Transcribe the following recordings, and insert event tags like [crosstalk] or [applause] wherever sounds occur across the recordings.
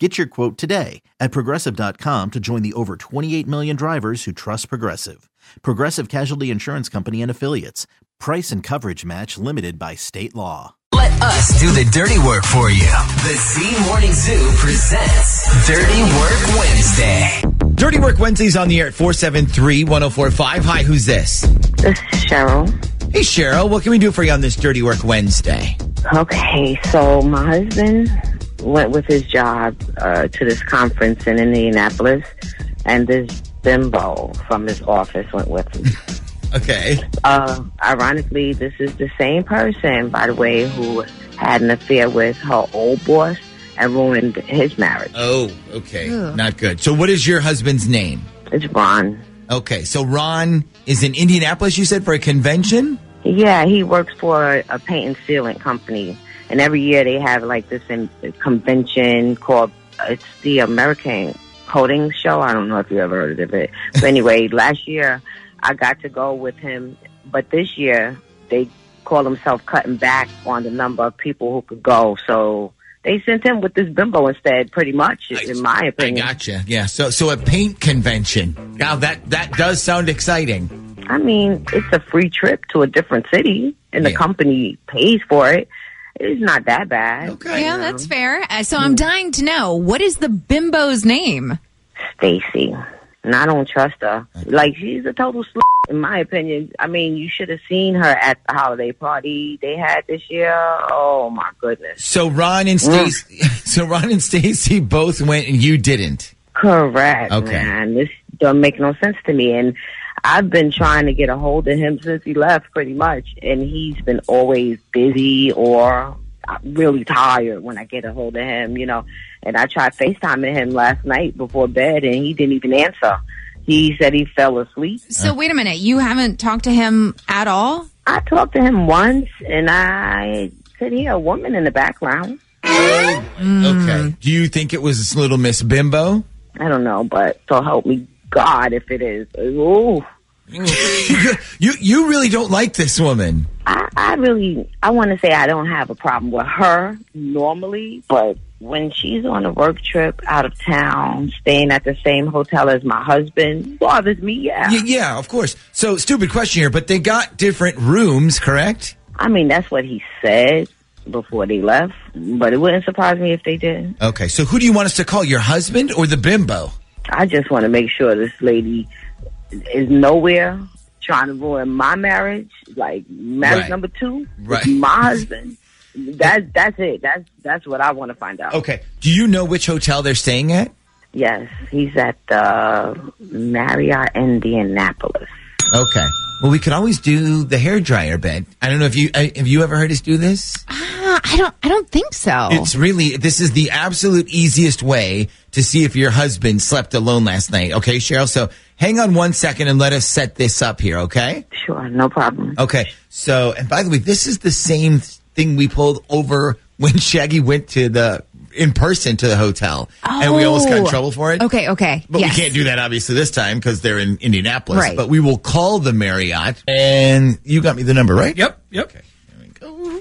Get your quote today at progressive.com to join the over 28 million drivers who trust Progressive. Progressive Casualty Insurance Company and Affiliates. Price and coverage match limited by state law. Let us do the dirty work for you. The Z Morning Zoo presents Dirty Work Wednesday. Dirty Work Wednesdays on the air at 473 1045. Hi, who's this? This is Cheryl. Hey, Cheryl. What can we do for you on this Dirty Work Wednesday? Okay, so my husband went with his job uh, to this conference in Indianapolis, and this bimbo from his office went with him. [laughs] Okay. Uh, ironically, this is the same person, by the way, who had an affair with her old boss and ruined his marriage. Oh, okay. Not good. So, what is your husband's name? It's Ron. Okay. So, Ron is in Indianapolis, you said, for a convention? Yeah, he works for a paint and sealant company, and every year they have like this in, uh, convention called uh, it's the American Coating Show. I don't know if you ever heard of it, [laughs] but anyway, last year I got to go with him, but this year they call themselves cutting back on the number of people who could go, so. They sent him with this bimbo instead, pretty much, in my I opinion. gotcha. Yeah. So, so a paint convention. Now, that, that does sound exciting. I mean, it's a free trip to a different city, and the company pays for it. It's not that bad. Okay. Yeah, that's fair. Uh, so I'm dying to know what is the bimbo's name? Stacy, and I don't trust her. Like she's a total slut, in my opinion. I mean, you should have seen her at the holiday party they had this year. Oh my goodness. So, Ron and Stacy, [laughs] so Ron and Stacy both went and you didn't. Correct, Okay. man. This don't make no sense to me, and I've been trying to get a hold of him since he left, pretty much, and he's been always busy or really tired when I get a hold of him, you know. And I tried FaceTiming him last night before bed, and he didn't even answer. He said he fell asleep. So wait a minute, you haven't talked to him at all? I talked to him once, and I could hear a woman in the background. Mm. Okay. Do you think it was little Miss Bimbo? I don't know, but so help me God if it is. Ooh. [laughs] you you really don't like this woman. I, I really, I want to say I don't have a problem with her normally, but when she's on a work trip out of town, staying at the same hotel as my husband, bothers me. Yeah. Y- yeah, of course. So stupid question here, but they got different rooms, correct? I mean, that's what he said before they left, but it wouldn't surprise me if they did. Okay. So who do you want us to call? Your husband or the bimbo? I just want to make sure this lady is nowhere trying to ruin my marriage, like marriage Right. number two, with Right. my husband. That that's it. That's that's what I want to find out. Okay. Do you know which hotel they're staying at? Yes, he's at the Marriott Indianapolis. Okay. Well, we could always do the hair dryer bed. I don't know if you uh, have you ever heard us do this. Uh, I don't. I don't think so. It's really this is the absolute easiest way to see if your husband slept alone last night. Okay, Cheryl. So hang on one second and let us set this up here. Okay. Sure, no problem. Okay. So, and by the way, this is the same thing we pulled over when [laughs] Shaggy went to the in person to the hotel, and we almost got in Oh. trouble for it. okay. Okay. But yes. we can't do that obviously this time because they're in Indianapolis. Right. But we will call the Marriott, and you got me the number, right? Yep, yep. Okay. There we go.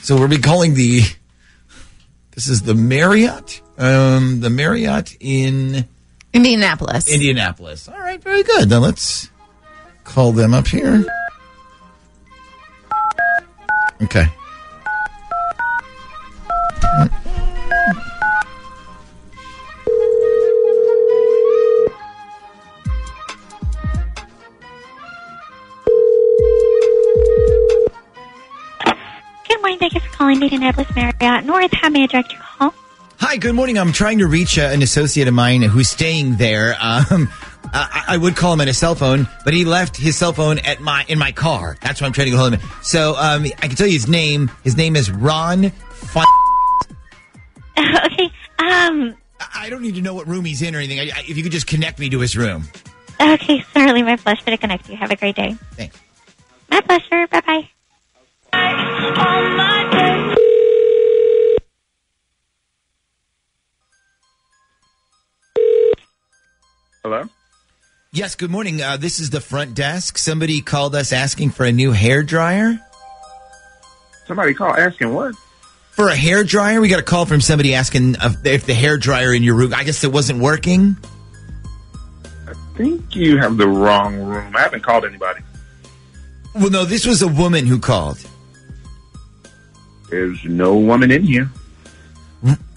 So we'll be calling the. This is the Marriott, um, the Marriott in Indianapolis. Indianapolis. All right, very good. Then let's call them up here. Okay. Good morning. Thank you for calling Indianapolis Marriott North. How may I direct your call? Hi, good morning. I'm trying to reach uh, an associate of mine who's staying there. Um, [laughs] I, I would call him on his cell phone, but he left his cell phone at my in my car. That's why I'm trying to get hold of him. So um, I can tell you his name. His name is Ron. Fun- [laughs] okay. Um. I don't need to know what room he's in or anything. I, I, if you could just connect me to his room. Okay. Certainly, my pleasure to connect you. Have a great day. Thanks. My pleasure. Bye bye. Yes, good morning. Uh, this is the front desk. Somebody called us asking for a new hair dryer. Somebody called asking what? For a hair dryer, we got a call from somebody asking if if the hair dryer in your room. I guess it wasn't working. I think you have the wrong room. I haven't called anybody. Well, no, this was a woman who called. There's no woman in here.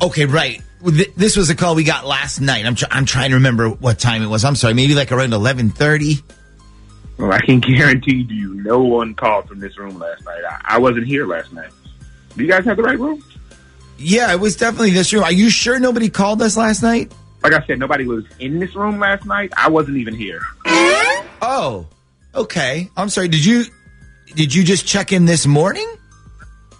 Okay, right. This was a call we got last night. I'm tr- I'm trying to remember what time it was. I'm sorry, maybe like around eleven thirty. Well, I can [laughs] guarantee you no one called from this room last night. I, I wasn't here last night. Do you guys have the right room? Yeah, it was definitely this room. Are you sure nobody called us last night? Like I said, nobody was in this room last night. I wasn't even here. Oh, okay. I'm sorry. Did you did you just check in this morning?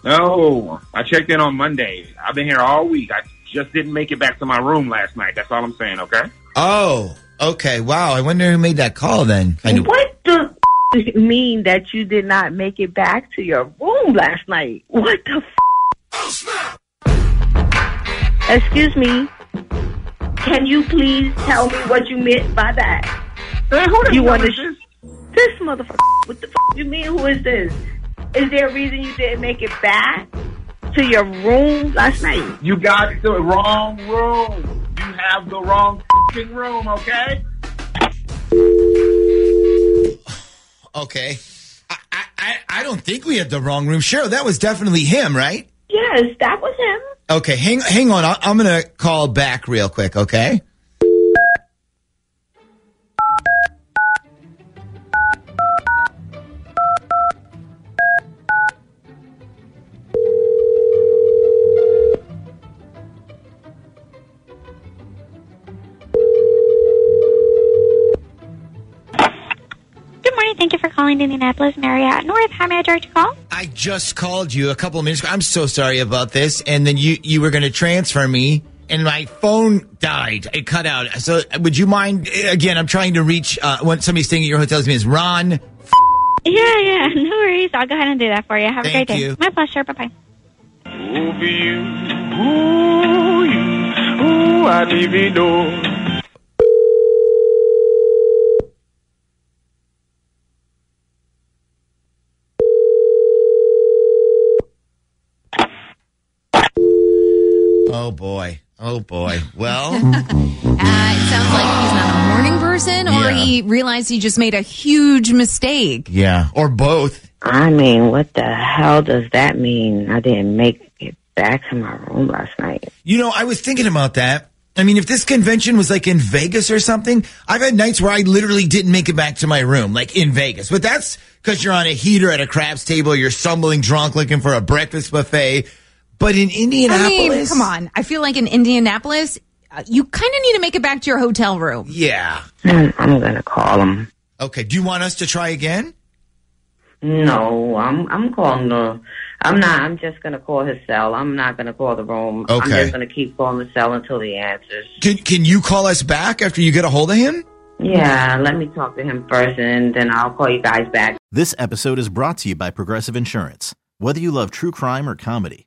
No, I checked in on Monday. I've been here all week. I just didn't make it back to my room last night. That's all I'm saying, okay? Oh, okay. Wow. I wonder who made that call then. Kind of. What the f- does it mean that you did not make it back to your room last night? What the f- Excuse me. Can you please tell me what you meant by that? Hey, who the You want to this? This motherfucker. What the f- you mean? Who is this? Is there a reason you didn't make it back to your room last night? You got the wrong room. You have the wrong fing room, okay? Okay. I, I, I- I don't think we had the wrong room. Sure, that was definitely him, right? Yes, that was him. Okay, hang hang on. I, I'm gonna call back real quick. Okay. Thank you for calling Indianapolis Marriott North. How may I direct your call? I just called you a couple of minutes ago. I'm so sorry about this. And then you you were gonna transfer me, and my phone died. It cut out. So would you mind? Again, I'm trying to reach. Uh, when somebody staying at your hotel, his name is Ron. Yeah, yeah. [laughs] No worries. I'll go ahead and do that for you. Have a Thank great day. My pleasure. Bye bye. Ooh, you. Ooh, you. Ooh, I didn't know. Oh boy. Oh boy. Well. [laughs] Uh, it sounds like he's not a morning person, or Yeah. he realized he just made a huge mistake. yeah. Or both. I mean, what the hell does that mean? I didn't make it back to my room last night. You know, I was thinking about that. I mean, if this convention was like in Vegas or something, I've had nights where I literally didn't make it back to my room, like in Vegas. But that's because you're on a heater at a craps table, you're stumbling drunk looking for a breakfast buffet. But in I Indianapolis, mean, come on. I feel like in Indianapolis, uh, you kind of need to make it back to your hotel room. Yeah. I'm, I'm gonna call him. Okay. Do you want us to try again? No, I'm I'm calling the. I'm not. I'm just gonna call his cell. I'm not gonna call the room. Okay. I'm Okay. just gonna keep calling the cell until he answers. Can Can you call us back after you get a hold of him? Yeah, let me talk to him first, and then I'll call you guys back. This episode is brought to you by Progressive Insurance. Whether you love true crime or comedy,